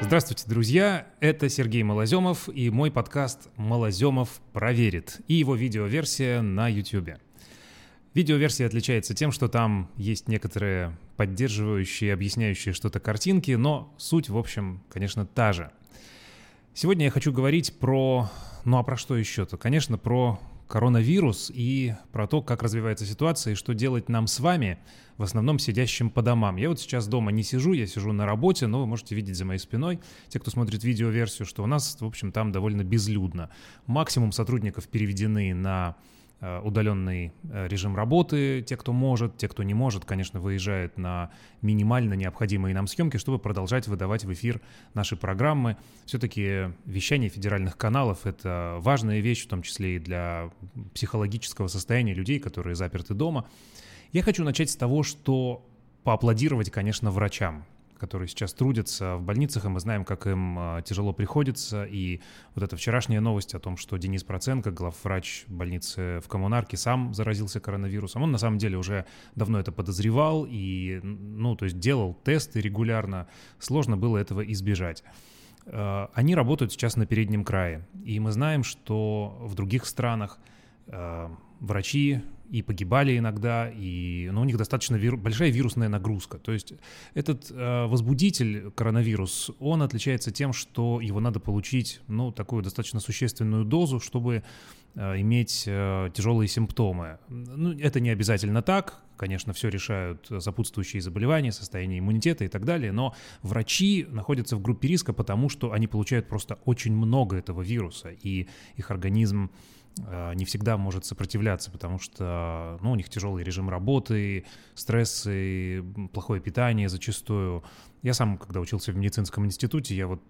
Здравствуйте, друзья! Это Сергей Малоземов и мой подкаст «Малоземов проверит» и его видеоверсия на YouTube. Видеоверсия отличается тем, что там есть некоторые поддерживающие, объясняющие что-то картинки, но суть, в общем, конечно, та же. Сегодня я хочу говорить про... Ну а про что еще-то? Конечно, про коронавирус и про то, как развивается ситуация и что делать нам с вами, в основном сидящим по домам. Я вот сейчас дома не сижу, я сижу на работе, но вы можете видеть за моей спиной, те, кто смотрит видеоверсию, что у нас, в общем, там довольно безлюдно. Максимум сотрудников переведены на удаленный э, режим работы, те, кто может, те, кто не может, конечно, выезжают на минимально необходимые нам съемки, чтобы продолжать выдавать в эфир наши программы. Все-таки вещание федеральных каналов — это важная вещь, в том числе и для психологического состояния людей, которые заперты дома. Я хочу начать с того, что поаплодировать, конечно, врачам которые сейчас трудятся в больницах, и мы знаем, как им а, тяжело приходится. И вот эта вчерашняя новость о том, что Денис Проценко, главврач больницы в Коммунарке, сам заразился коронавирусом. Он на самом деле уже давно это подозревал и, ну, то есть делал тесты регулярно. Сложно было этого избежать. А, они работают сейчас на переднем крае. И мы знаем, что в других странах а, врачи и погибали иногда, и ну, у них достаточно виру, большая вирусная нагрузка. То есть этот э, возбудитель, коронавирус, он отличается тем, что его надо получить, ну, такую достаточно существенную дозу, чтобы э, иметь э, тяжелые симптомы. Ну, это не обязательно так, конечно, все решают сопутствующие заболевания, состояние иммунитета и так далее, но врачи находятся в группе риска, потому что они получают просто очень много этого вируса, и их организм Э, не всегда может сопротивляться, потому что ну, у них тяжелый режим работы, стрессы, плохое питание зачастую. Я сам, когда учился в медицинском институте, я вот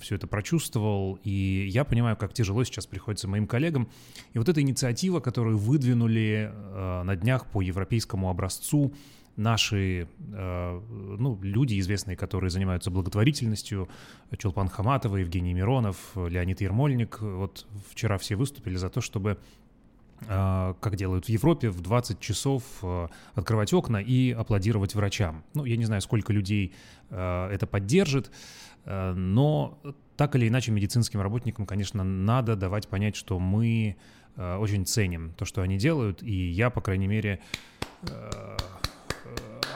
все это прочувствовал, и я понимаю, как тяжело сейчас приходится моим коллегам. И вот эта инициатива, которую выдвинули э, на днях по европейскому образцу, наши э, ну, люди известные, которые занимаются благотворительностью, Чулпан Хаматова, Евгений Миронов, Леонид Ермольник, вот вчера все выступили за то, чтобы э, как делают в Европе, в 20 часов э, открывать окна и аплодировать врачам. Ну, я не знаю, сколько людей это поддержит, но так или иначе медицинским работникам, конечно, надо давать понять, что мы очень ценим то, что они делают, и я, по крайней мере,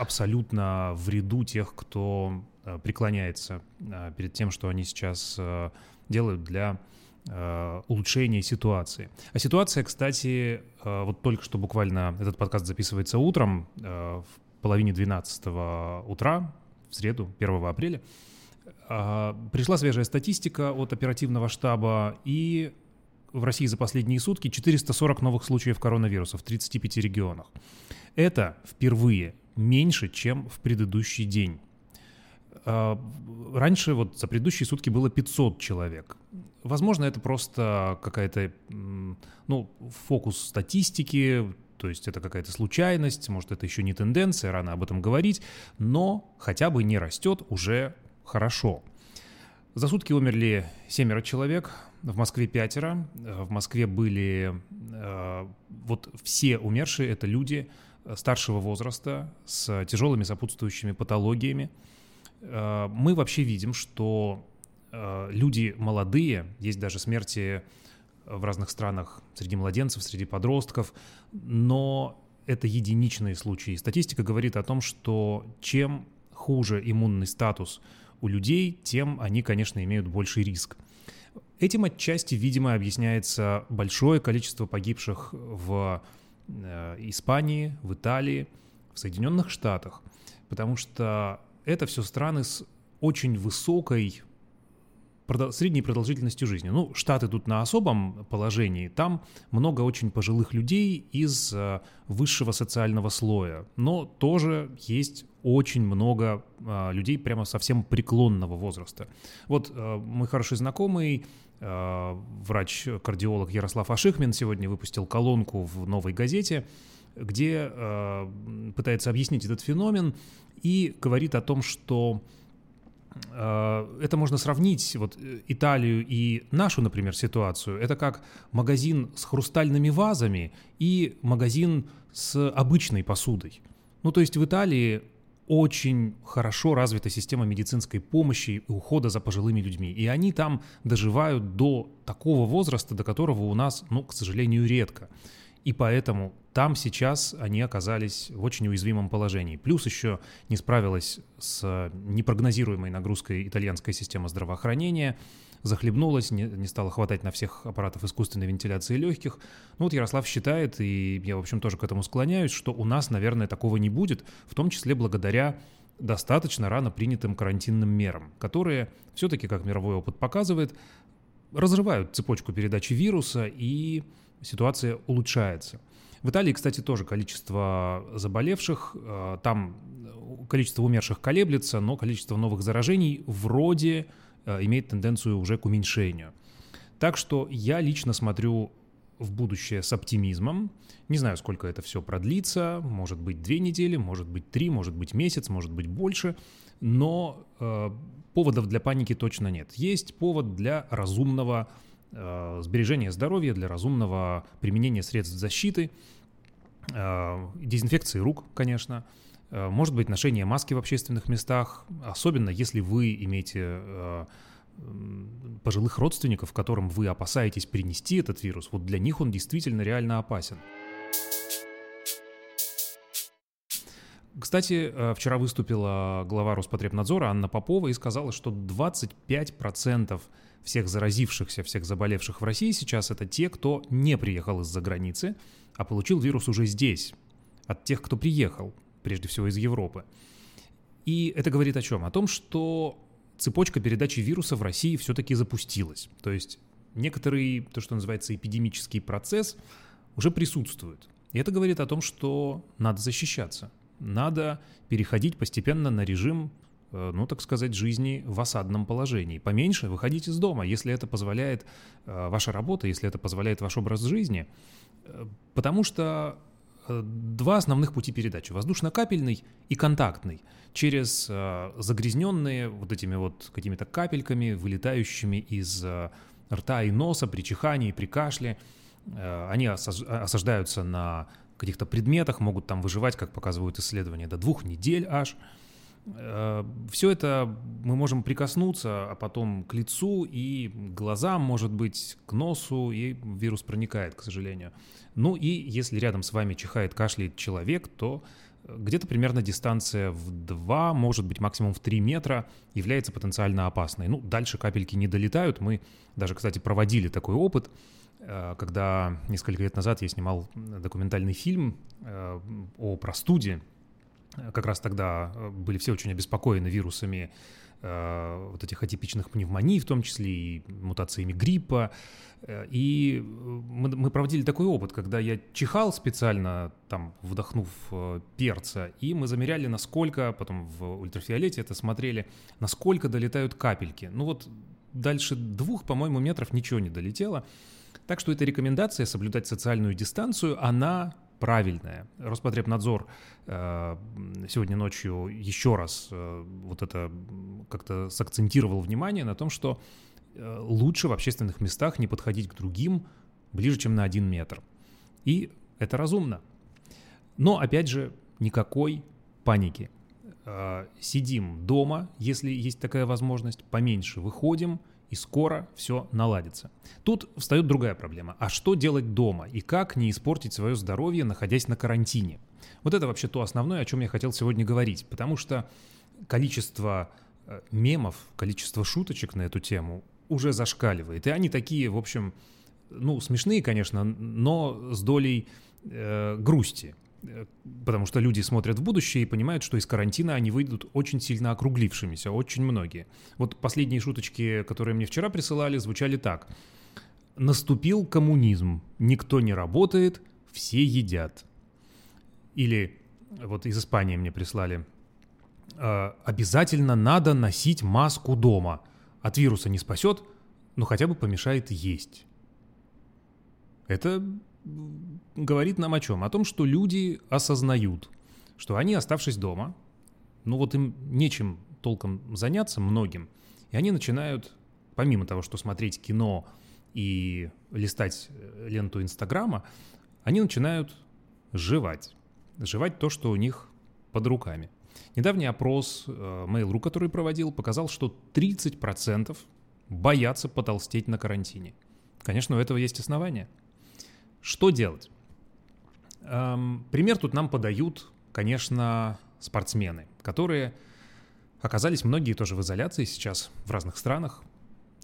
абсолютно в ряду тех, кто преклоняется перед тем, что они сейчас делают для улучшения ситуации. А ситуация, кстати, вот только что буквально этот подкаст записывается утром, в половине 12 утра, в среду, 1 апреля, пришла свежая статистика от оперативного штаба, и в России за последние сутки 440 новых случаев коронавируса в 35 регионах. Это впервые меньше, чем в предыдущий день. А, раньше вот за предыдущие сутки было 500 человек. Возможно, это просто какая-то, ну, фокус статистики, то есть это какая-то случайность, может, это еще не тенденция, рано об этом говорить, но хотя бы не растет уже хорошо. За сутки умерли семеро человек, в Москве пятеро. В Москве были э, вот все умершие, это люди, старшего возраста с тяжелыми сопутствующими патологиями. Э, мы вообще видим, что э, люди молодые, есть даже смерти в разных странах среди младенцев, среди подростков, но это единичные случаи. Статистика говорит о том, что чем хуже иммунный статус у людей, тем они, конечно, имеют больший риск. Этим отчасти, видимо, объясняется большое количество погибших в Э, Испании, в Италии, в Соединенных Штатах, потому что это все страны с очень высокой средней продолжительностью жизни. Ну, Штаты тут на особом положении, там много очень пожилых людей из э, высшего социального слоя, но тоже есть очень много э, людей прямо совсем преклонного возраста. Вот мой хороший знакомый Э, врач-кардиолог Ярослав Ашихмин сегодня выпустил колонку в «Новой газете», где э, пытается объяснить этот феномен и говорит о том, что э, это можно сравнить, вот Италию и нашу, например, ситуацию. Это как магазин с хрустальными вазами и магазин с обычной посудой. Ну, то есть в Италии очень хорошо развита система медицинской помощи и ухода за пожилыми людьми. И они там доживают до такого возраста, до которого у нас, ну, к сожалению, редко. И поэтому там сейчас они оказались в очень уязвимом положении. Плюс еще не справилась с непрогнозируемой нагрузкой итальянская система здравоохранения, захлебнулась, не, не стала хватать на всех аппаратов искусственной вентиляции легких. Ну вот Ярослав считает, и я, в общем, тоже к этому склоняюсь, что у нас, наверное, такого не будет, в том числе благодаря достаточно рано принятым карантинным мерам, которые все-таки, как мировой опыт показывает, разрывают цепочку передачи вируса, и ситуация улучшается. В Италии, кстати, тоже количество заболевших, э, там количество умерших колеблется, но количество новых заражений вроде Э, имеет тенденцию уже к уменьшению. Так что я лично смотрю в будущее с оптимизмом. Не знаю, сколько это все продлится. Может быть, две недели, может быть, три, может быть, месяц, может быть, больше. Но э, поводов для паники точно нет. Есть повод для разумного э, сбережения здоровья, для разумного применения средств защиты, э, дезинфекции рук, конечно. Э, может быть, ношение маски в общественных местах, особенно если вы имеете э, пожилых родственников, которым вы опасаетесь принести этот вирус, вот для них он действительно реально опасен. Кстати, э, вчера выступила глава Роспотребнадзора Анна Попова и сказала, что 25% всех заразившихся, всех заболевших в России сейчас это те, кто не приехал из-за границы, а получил вирус уже здесь, от тех, кто приехал прежде всего из Европы. И это говорит о чем? О том, что цепочка передачи вируса в России все-таки запустилась. То есть некоторый, то, что называется эпидемический процесс, уже присутствует. И это говорит о том, что надо защищаться. Надо переходить постепенно на режим, ну, так сказать, жизни в осадном положении. Поменьше выходить из дома, если это позволяет э, ваша работа, если это позволяет ваш образ жизни. Э, потому что Э, два основных пути передачи. Воздушно-капельный и контактный. Через э, загрязненные вот этими вот какими-то капельками, вылетающими из э, рта и носа при чихании, при кашле. Э, они осаж, осаждаются на каких-то предметах, могут там выживать, как показывают исследования, до двух недель аж. Э, Все это мы можем прикоснуться, а потом к лицу и глазам, может быть, к носу, и вирус проникает, к сожалению. Ну и если рядом с вами чихает, кашляет человек, то э, где-то примерно дистанция в 2, может быть максимум в 3 метра является потенциально опасной. Ну, дальше капельки не долетают. Мы даже, кстати, проводили такой опыт, э, когда несколько лет назад я снимал документальный фильм о простуде, как раз тогда э, были все очень обеспокоены вирусами э, вот этих атипичных пневмоний, в том числе и мутациями гриппа. Э, и мы, мы проводили такой опыт, когда я чихал специально, там, вдохнув перца, и мы замеряли, насколько, потом в ультрафиолете это смотрели, насколько долетают капельки. Ну вот дальше двух, по-моему, метров ничего не долетело. Так что эта рекомендация соблюдать социальную дистанцию, она правильная. Роспотребнадзор э, сегодня ночью еще раз э, вот это как-то сакцентировал внимание на том, что э, лучше в общественных местах не подходить к другим ближе, чем на один метр. И это разумно. Но, опять же, никакой паники. Сидим дома, если есть такая возможность, поменьше выходим – и скоро все наладится. Тут встает другая проблема. А что делать дома и как не испортить свое здоровье, находясь на карантине? Вот это вообще то основное, о чем я хотел сегодня говорить, потому что количество э, мемов, количество шуточек на эту тему уже зашкаливает. И они такие, в общем, ну, смешные, конечно, но с долей э, грусти. Э, потому что люди смотрят в будущее и понимают, что из карантина они выйдут очень сильно округлившимися, очень многие. Вот последние шуточки, которые мне вчера присылали, звучали так. Наступил коммунизм, никто не работает, все едят. Или вот из Испании мне прислали. «Э, обязательно надо носить маску дома. От вируса не спасет, но хотя бы помешает есть. Это говорит нам о чем? О том, что люди осознают, что они, оставшись дома, ну вот им нечем толком заняться многим, и они начинают, помимо того, что смотреть кино и листать э, ленту Инстаграма, они начинают жевать. Жевать то, что у них под руками. Недавний опрос э, Mail.ru, который проводил, показал, что 30% боятся потолстеть на карантине. Конечно, у этого есть основания. Что делать? Эм, пример тут нам подают, конечно, спортсмены, которые оказались многие тоже в изоляции сейчас в разных странах.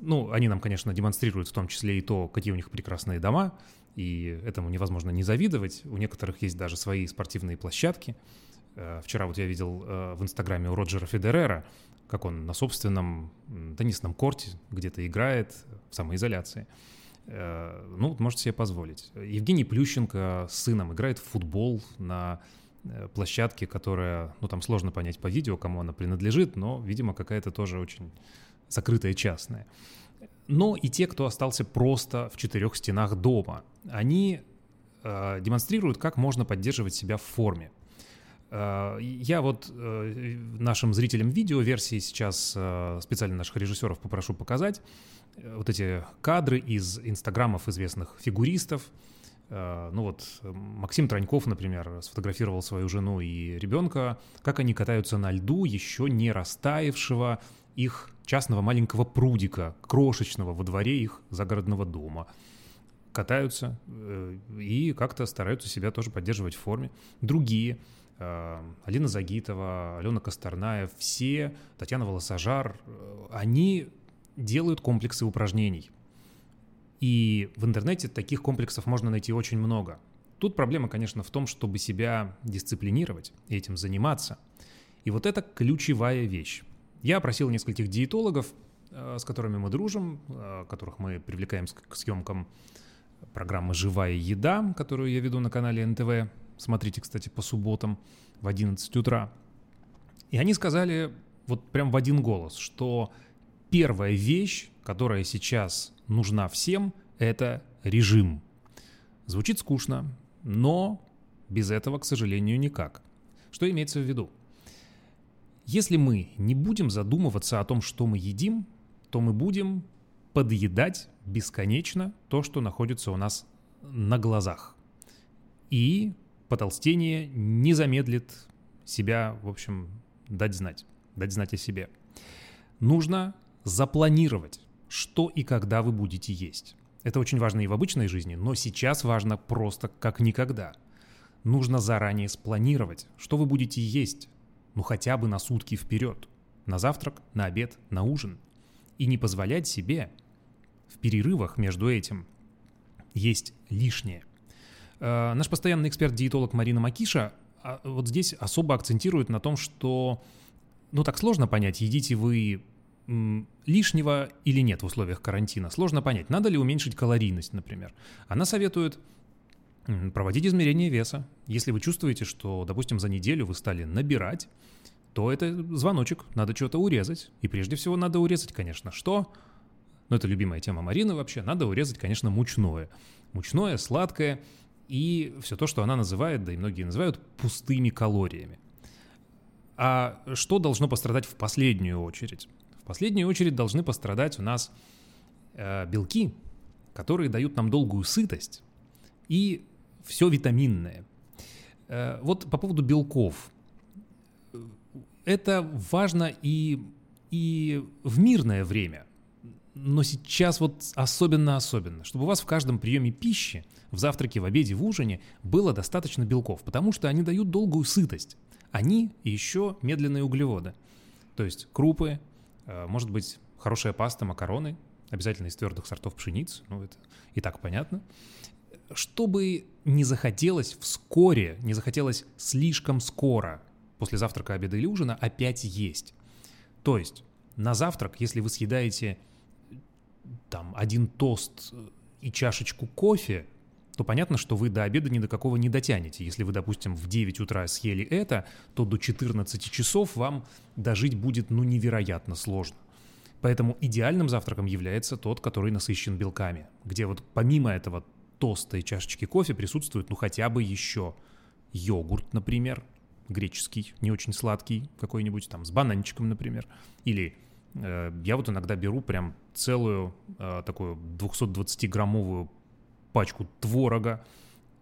Ну, они нам, конечно, демонстрируют в том числе и то, какие у них прекрасные дома, и этому невозможно не завидовать. У некоторых есть даже свои спортивные площадки. Э, вчера вот я видел э, в Инстаграме у Роджера Федерера, как он на собственном теннисном корте где-то играет в самоизоляции. Э, ну, вот можете себе позволить. Евгений Плющенко с сыном играет в футбол на площадке, которая, ну, там сложно понять по видео, кому она принадлежит, но, видимо, какая-то тоже очень закрытая частная. Но и те, кто остался просто в четырех стенах дома, они э, демонстрируют, как можно поддерживать себя в форме. Э, я вот э, нашим зрителям видео-версии сейчас э, специально наших режиссеров попрошу показать э, вот эти кадры из инстаграмов известных фигуристов. Э, ну вот Максим Траньков, например, сфотографировал свою жену и ребенка, как они катаются на льду, еще не растаявшего их частного маленького прудика, крошечного во дворе их загородного дома. Катаются э, и как-то стараются себя тоже поддерживать в форме. Другие, э, Алина Загитова, Алена Косторнаев, все, Татьяна Волосожар, они делают комплексы упражнений. И в интернете таких комплексов можно найти очень много. Тут проблема, конечно, в том, чтобы себя дисциплинировать и этим заниматься. И вот это ключевая вещь. Я опросил нескольких диетологов, э, с которыми мы дружим, э, которых мы привлекаем к съемкам программы «Живая еда», которую я веду на канале НТВ. Смотрите, кстати, по субботам в 11 утра. И они сказали вот прям в один голос, что первая вещь, которая сейчас нужна всем, это режим. Звучит скучно, но без этого, к сожалению, никак. Что имеется в виду? Если мы не будем задумываться о том, что мы едим, то мы будем подъедать бесконечно то, что находится у нас на глазах. И потолстение не замедлит себя, в общем, дать знать, дать знать о себе. Нужно запланировать, что и когда вы будете есть. Это очень важно и в обычной жизни, но сейчас важно просто как никогда. Нужно заранее спланировать, что вы будете есть, ну хотя бы на сутки вперед. На завтрак, на обед, на ужин. И не позволять себе в перерывах между этим есть лишнее. Э, наш постоянный эксперт-диетолог Марина Макиша а, вот здесь особо акцентирует на том, что ну так сложно понять, едите вы лишнего или нет в условиях карантина. Сложно понять, надо ли уменьшить калорийность, например. Она советует проводить измерение веса. Если вы чувствуете, что, допустим, за неделю вы стали набирать, то это звоночек, надо что-то урезать. И прежде всего надо урезать, конечно, что? Ну, это любимая тема Марины вообще. Надо урезать, конечно, мучное. Мучное, сладкое и все то, что она называет, да и многие называют, пустыми калориями. А что должно пострадать в последнюю очередь? В последнюю очередь должны пострадать у нас э, белки, которые дают нам долгую сытость и все витаминное. Э, вот по поводу белков. Это важно и, и в мирное время. Но сейчас вот особенно-особенно, чтобы у вас в каждом приеме пищи, в завтраке, в обеде, в ужине было достаточно белков, потому что они дают долгую сытость. Они и еще медленные углеводы. То есть крупы, может быть, хорошая паста, макароны, обязательно из твердых сортов пшеницы, ну это и так понятно чтобы не захотелось вскоре, не захотелось слишком скоро после завтрака, обеда или ужина опять есть. То есть на завтрак, если вы съедаете там один тост и чашечку кофе, то понятно, что вы до обеда ни до какого не дотянете. Если вы, допустим, в 9 утра съели это, то до 14 часов вам дожить будет ну невероятно сложно. Поэтому идеальным завтраком является тот, который насыщен белками, где вот помимо этого толстой чашечки кофе присутствует ну хотя бы еще йогурт, например, греческий, не очень сладкий какой-нибудь, там с бананчиком, например. Или э, я вот иногда беру прям целую э, такую 220-граммовую пачку творога,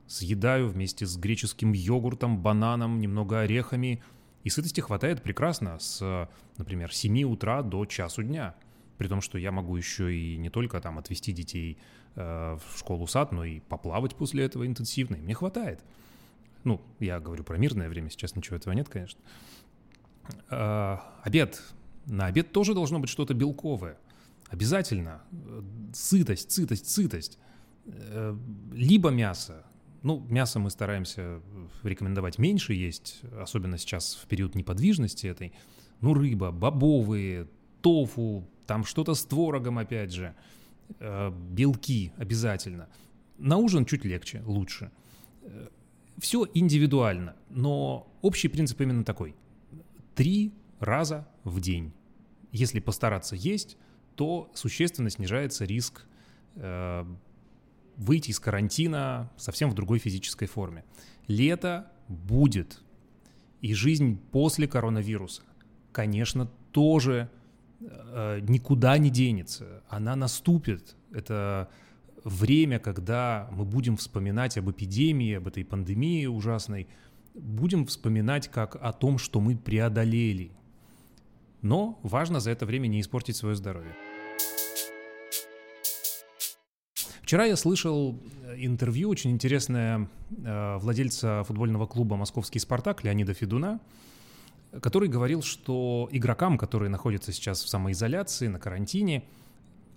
съедаю вместе с греческим йогуртом, бананом, немного орехами, И сытости хватает прекрасно с, например, 7 утра до часу дня. При том, что я могу еще и не только там отвезти детей э, в школу-сад, но и поплавать после этого интенсивно. И мне хватает. Ну, я говорю про мирное время, сейчас ничего этого нет, конечно. Э, обед. На обед тоже должно быть что-то белковое. Обязательно. Сытость, сытость, сытость. Э, либо мясо, ну, мясо мы стараемся рекомендовать меньше есть, особенно сейчас в период неподвижности этой. Ну, рыба, бобовые, тофу, там что-то с творогом, опять же, э, белки обязательно. На ужин чуть легче, лучше. Э, Все индивидуально, но общий принцип именно такой. Три раза в день. Если постараться есть, то существенно снижается риск выйти из карантина совсем в другой физической форме. Лето будет. И жизнь после коронавируса, конечно, тоже э, никуда не денется. Она наступит. Это время, когда мы будем вспоминать об эпидемии, об этой пандемии ужасной, будем вспоминать как о том, что мы преодолели. Но важно за это время не испортить свое здоровье. Вчера я слышал э, интервью очень интересное э, владельца футбольного клуба «Московский Спартак» Леонида Федуна, который говорил, что игрокам, которые находятся сейчас в самоизоляции, на карантине,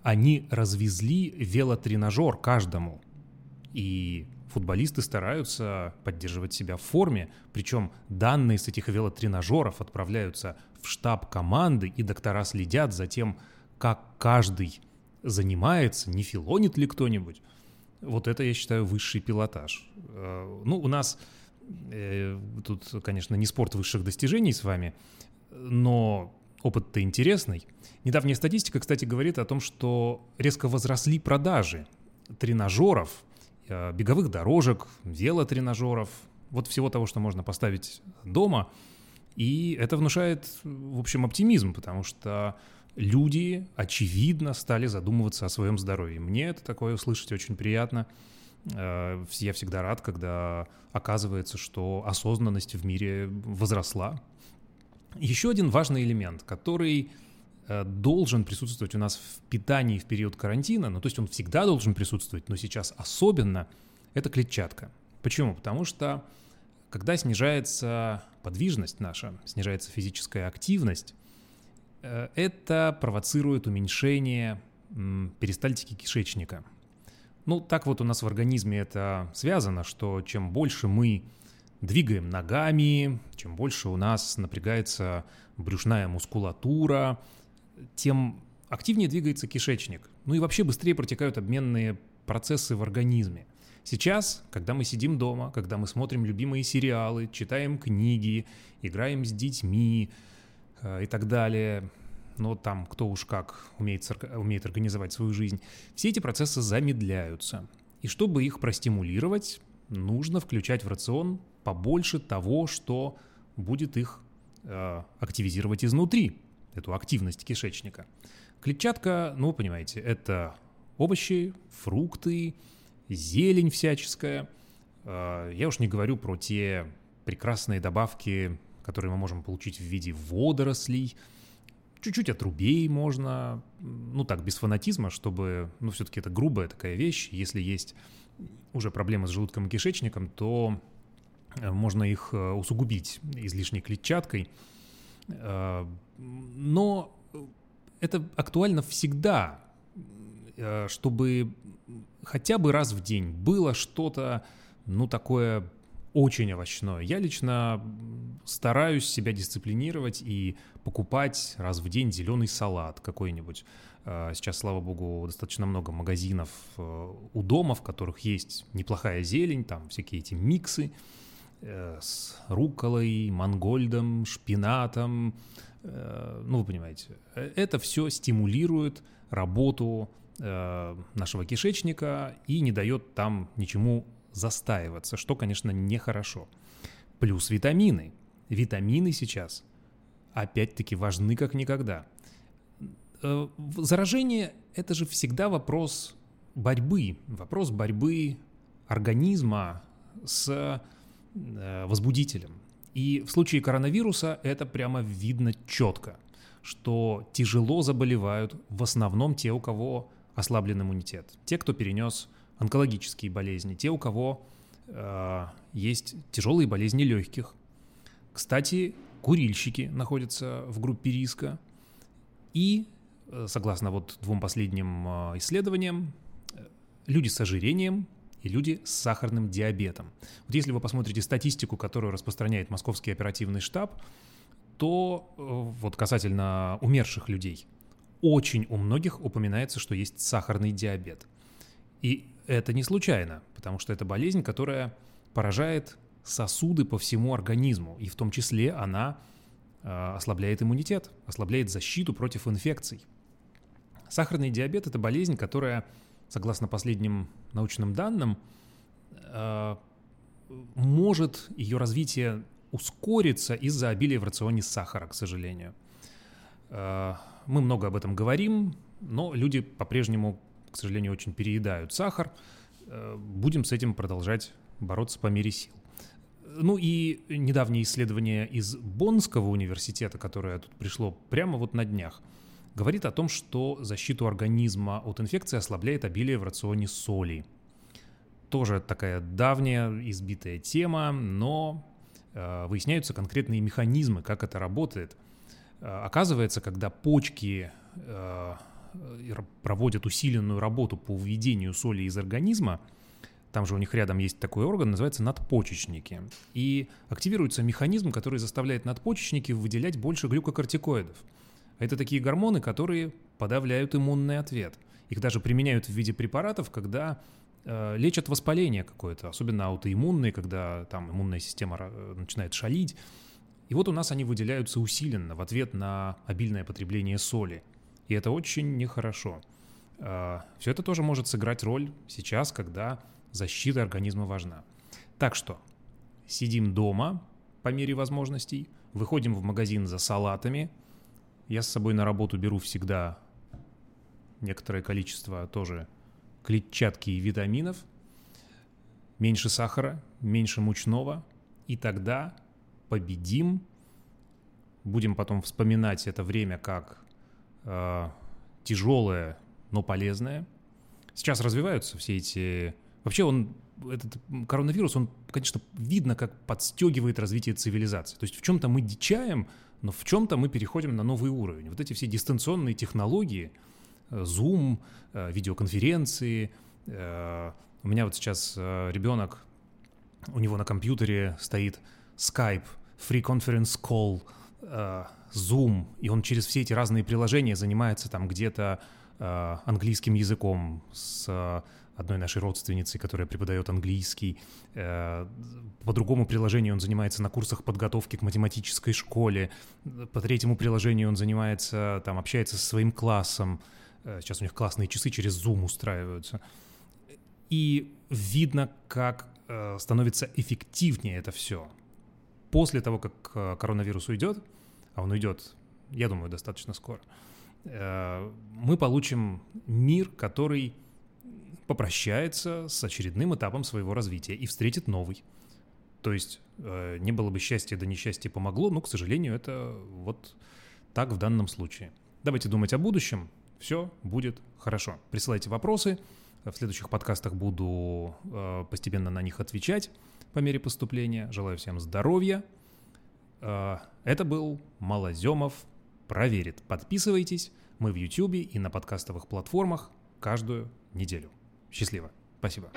они развезли велотренажер каждому. И футболисты стараются поддерживать себя в форме, причем данные с этих велотренажеров отправляются в штаб команды, и доктора следят за тем, как каждый занимается, не филонит ли кто-нибудь. Вот это, я считаю, высший пилотаж. Э, ну, у нас э, тут, конечно, не спорт высших достижений с вами, но опыт-то интересный. Недавняя статистика, кстати, говорит о том, что резко возросли продажи тренажеров, э, беговых дорожек, велотренажеров, вот всего того, что можно поставить дома. И это внушает, в общем, оптимизм, потому что люди, очевидно, стали задумываться о своем здоровье. Мне это такое услышать очень приятно. Э, я всегда рад, когда оказывается, что осознанность в мире возросла. Еще один важный элемент, который э, должен присутствовать у нас в питании в период карантина, ну то есть он всегда должен присутствовать, но сейчас особенно, это клетчатка. Почему? Потому что когда снижается подвижность наша, снижается физическая активность, это провоцирует уменьшение перистальтики кишечника. Ну, так вот у нас в организме это связано, что чем больше мы двигаем ногами, чем больше у нас напрягается брюшная мускулатура, тем активнее двигается кишечник. Ну и вообще быстрее протекают обменные процессы в организме. Сейчас, когда мы сидим дома, когда мы смотрим любимые сериалы, читаем книги, играем с детьми, Э, и так далее, но там кто уж как умеет, умеет организовать свою жизнь, все эти процессы замедляются. И чтобы их простимулировать, нужно включать в рацион побольше того, что будет их э, активизировать изнутри, эту активность кишечника. Клетчатка, ну, понимаете, это овощи, фрукты, зелень всяческая. Э, я уж не говорю про те прекрасные добавки которые мы можем получить в виде водорослей, чуть-чуть отрубей можно, ну так, без фанатизма, чтобы, ну все-таки это грубая такая вещь, если есть уже проблемы с желудком и кишечником, то э, можно их э, усугубить излишней клетчаткой. Э, но это актуально всегда, чтобы хотя бы раз в день было что-то, ну, такое очень овощное. Я лично стараюсь себя дисциплинировать и покупать раз в день зеленый салат какой-нибудь. А, сейчас, слава богу, достаточно много магазинов э, у дома, в которых есть неплохая зелень, там всякие эти миксы э, с руколой, мангольдом, шпинатом. Э, ну, вы понимаете, это все стимулирует работу нашего кишечника и не дает там ничему застаиваться, что, конечно, нехорошо. Плюс витамины. Витамины сейчас опять-таки важны как никогда. Э, заражение – это же всегда вопрос борьбы, вопрос борьбы организма с э, возбудителем. И в случае коронавируса это прямо видно четко, что тяжело заболевают в основном те, у кого ослаблен иммунитет, те, кто перенес онкологические болезни, те, у кого э, есть тяжелые болезни легких. Кстати, курильщики находятся в группе риска. И, э, согласно вот двум последним э, исследованиям, э, люди с ожирением и люди с сахарным диабетом. Вот если вы посмотрите статистику, которую распространяет Московский оперативный штаб, то вот касательно умерших людей, очень у многих упоминается, что есть сахарный диабет. И это не случайно, потому что это болезнь, которая поражает сосуды по всему организму, и в том числе она э, ослабляет иммунитет, ослабляет защиту против инфекций. Сахарный диабет – это болезнь, которая согласно последним научным данным, э, может ее развитие ускориться из-за обилия в рационе сахара, к сожалению. Э, мы много об этом говорим, но люди по-прежнему, к сожалению, очень переедают сахар. Э, будем с этим продолжать бороться по мере сил. Ну и недавнее исследование из Боннского университета, которое тут пришло прямо вот на днях – говорит о том, что защиту организма от инфекции ослабляет обилие в рационе соли. Тоже такая давняя избитая тема, но э, выясняются конкретные механизмы, как это работает. Э, оказывается, когда почки э, проводят усиленную работу по выведению соли из организма, там же у них рядом есть такой орган, называется надпочечники. И активируется механизм, который заставляет надпочечники выделять больше глюкокортикоидов – это такие гормоны, которые подавляют иммунный ответ. Их даже применяют в виде препаратов, когда э, лечат воспаление какое-то, особенно аутоиммунные, когда там иммунная система начинает шалить. И вот у нас они выделяются усиленно в ответ на обильное потребление соли. И это очень нехорошо. Э, все это тоже может сыграть роль сейчас, когда защита организма важна. Так что сидим дома по мере возможностей, выходим в магазин за салатами – я с собой на работу беру всегда некоторое количество тоже клетчатки и витаминов, меньше сахара, меньше мучного, и тогда победим. Будем потом вспоминать это время как тяжелое, но полезное. Сейчас развиваются все эти... Вообще он, этот коронавирус, он, конечно, видно, как подстегивает развитие цивилизации. То есть в чем-то мы дичаем, но в чем-то мы переходим на новый уровень. Вот эти все дистанционные технологии, э, Zoom, э, видеоконференции. Э, у меня вот сейчас ребенок, у него на компьютере стоит Skype, Free Conference Call, Zoom, и он через все эти разные приложения занимается там где-то английским языком с одной нашей родственницей, которая преподает английский. Э, по другому приложению он занимается на курсах подготовки к математической школе. По третьему приложению он занимается, там, общается со своим классом. Э, сейчас у них классные часы через Zoom устраиваются. И видно, как э, становится эффективнее это все. После того, как коронавирус уйдет, а он уйдет, я думаю, достаточно скоро, мы получим мир, который попрощается с очередным этапом своего развития и встретит новый. То есть э, не было бы счастья, да несчастье помогло, но, к сожалению, это вот так в данном случае. Давайте думать о будущем, все будет хорошо. Присылайте вопросы, в следующих подкастах буду э, постепенно на них отвечать по мере поступления. Желаю всем здоровья. Э, это был Малоземов проверит. Подписывайтесь, мы в YouTube и на подкастовых платформах каждую неделю. Счастливо. Спасибо.